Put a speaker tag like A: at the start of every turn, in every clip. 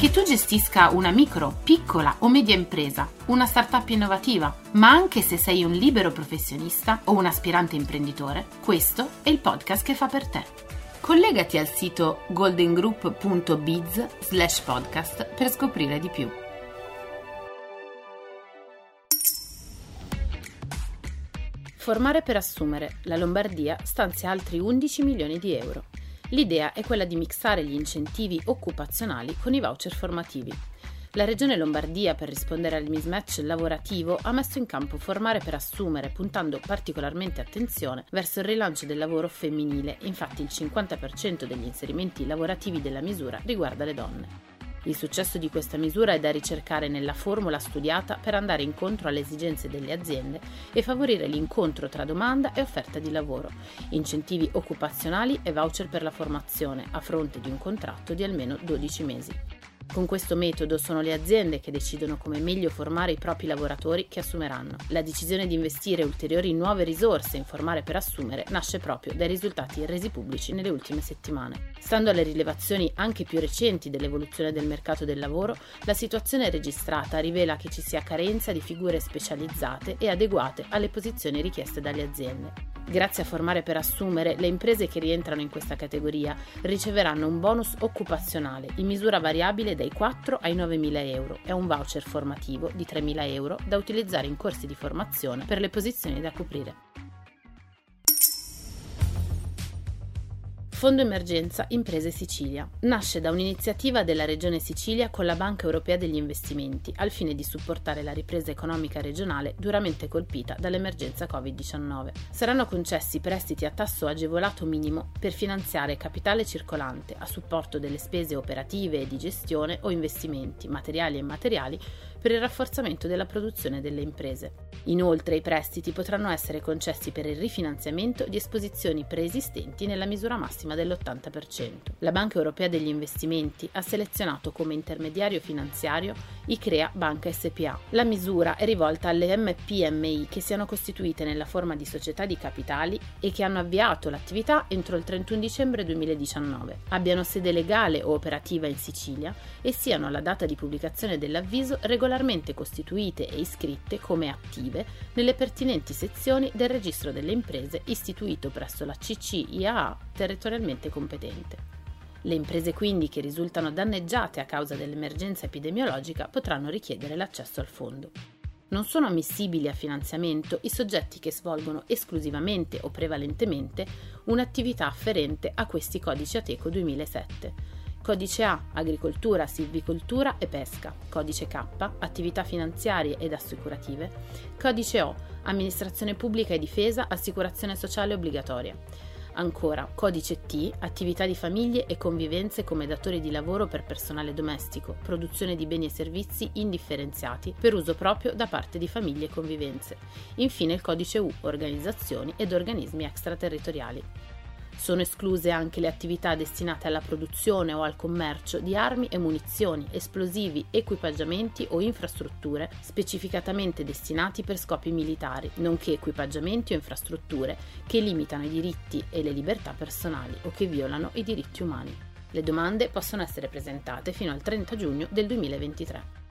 A: Che tu gestisca una micro, piccola o media impresa, una startup innovativa, ma anche se sei un libero professionista o un aspirante imprenditore, questo è il podcast che fa per te. Collegati al sito goldengroup.biz slash podcast per scoprire di più. Formare per assumere. La Lombardia stanzia altri 11 milioni di euro. L'idea è quella di mixare gli incentivi occupazionali con i voucher formativi. La Regione Lombardia, per rispondere al mismatch lavorativo, ha messo in campo Formare per assumere, puntando particolarmente attenzione verso il rilancio del lavoro femminile, infatti il 50% degli inserimenti lavorativi della misura riguarda le donne. Il successo di questa misura è da ricercare nella formula studiata per andare incontro alle esigenze delle aziende e favorire l'incontro tra domanda e offerta di lavoro, incentivi occupazionali e voucher per la formazione a fronte di un contratto di almeno 12 mesi. Con questo metodo sono le aziende che decidono come meglio formare i propri lavoratori che assumeranno. La decisione di investire ulteriori nuove risorse in formare per assumere nasce proprio dai risultati resi pubblici nelle ultime settimane. Stando alle rilevazioni anche più recenti dell'evoluzione del mercato del lavoro, la situazione registrata rivela che ci sia carenza di figure specializzate e adeguate alle posizioni richieste dalle aziende. Grazie a Formare per Assumere, le imprese che rientrano in questa categoria riceveranno un bonus occupazionale in misura variabile dai 4 ai 9 mila euro e un voucher formativo di 3 mila euro da utilizzare in corsi di formazione per le posizioni da coprire. Fondo Emergenza Imprese Sicilia. Nasce da un'iniziativa della Regione Sicilia con la Banca Europea degli Investimenti al fine di supportare la ripresa economica regionale duramente colpita dall'emergenza Covid-19. Saranno concessi prestiti a tasso agevolato minimo per finanziare capitale circolante a supporto delle spese operative e di gestione o investimenti materiali e immateriali per il rafforzamento della produzione delle imprese. Inoltre i prestiti potranno essere concessi per il rifinanziamento di esposizioni preesistenti nella misura massima dell'80%. La Banca Europea degli Investimenti ha selezionato come intermediario finanziario ICREA Banca SPA. La misura è rivolta alle MPMI che siano costituite nella forma di società di capitali e che hanno avviato l'attività entro il 31 dicembre 2019, abbiano sede legale o operativa in Sicilia e siano alla data di pubblicazione dell'avviso regolarmente costituite e iscritte come attive nelle pertinenti sezioni del registro delle imprese istituito presso la CCIAA territorialmente competente. Le imprese quindi che risultano danneggiate a causa dell'emergenza epidemiologica potranno richiedere l'accesso al fondo. Non sono ammissibili a finanziamento i soggetti che svolgono esclusivamente o prevalentemente un'attività afferente a questi codici Ateco 2007. Codice A Agricoltura, Silvicoltura e Pesca. Codice K Attività finanziarie ed assicurative. Codice O Amministrazione pubblica e difesa, assicurazione sociale obbligatoria. Ancora, codice T, attività di famiglie e convivenze come datori di lavoro per personale domestico, produzione di beni e servizi indifferenziati per uso proprio da parte di famiglie e convivenze. Infine il codice U, organizzazioni ed organismi extraterritoriali. Sono escluse anche le attività destinate alla produzione o al commercio di armi e munizioni, esplosivi, equipaggiamenti o infrastrutture specificatamente destinati per scopi militari, nonché equipaggiamenti o infrastrutture che limitano i diritti e le libertà personali o che violano i diritti umani. Le domande possono essere presentate fino al 30 giugno del 2023.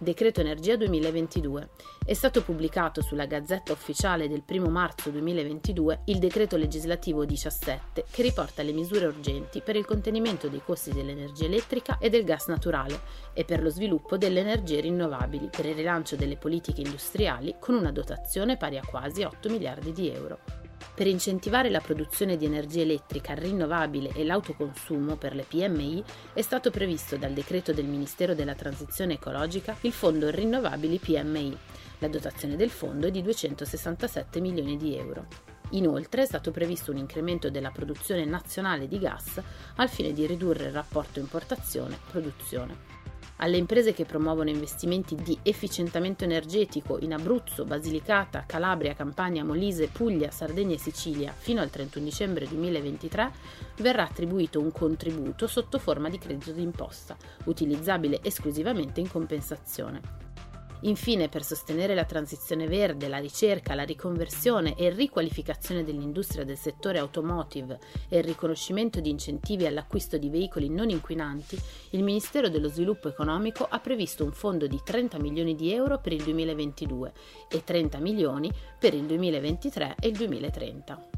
A: Decreto Energia 2022. È stato pubblicato sulla Gazzetta Ufficiale del 1 marzo 2022 il decreto legislativo 17 che riporta le misure urgenti per il contenimento dei costi dell'energia elettrica e del gas naturale e per lo sviluppo delle energie rinnovabili per il rilancio delle politiche industriali con una dotazione pari a quasi 8 miliardi di euro. Per incentivare la produzione di energia elettrica rinnovabile e l'autoconsumo per le PMI è stato previsto dal decreto del Ministero della Transizione Ecologica il Fondo Rinnovabili PMI. La dotazione del fondo è di 267 milioni di euro. Inoltre è stato previsto un incremento della produzione nazionale di gas al fine di ridurre il rapporto importazione-produzione. Alle imprese che promuovono investimenti di efficientamento energetico in Abruzzo, Basilicata, Calabria, Campania, Molise, Puglia, Sardegna e Sicilia fino al 31 dicembre 2023 verrà attribuito un contributo sotto forma di credito d'imposta, utilizzabile esclusivamente in compensazione. Infine, per sostenere la transizione verde, la ricerca, la riconversione e riqualificazione dell'industria del settore automotive e il riconoscimento di incentivi all'acquisto di veicoli non inquinanti, il Ministero dello Sviluppo Economico ha previsto un fondo di 30 milioni di euro per il 2022 e 30 milioni per il 2023 e il 2030.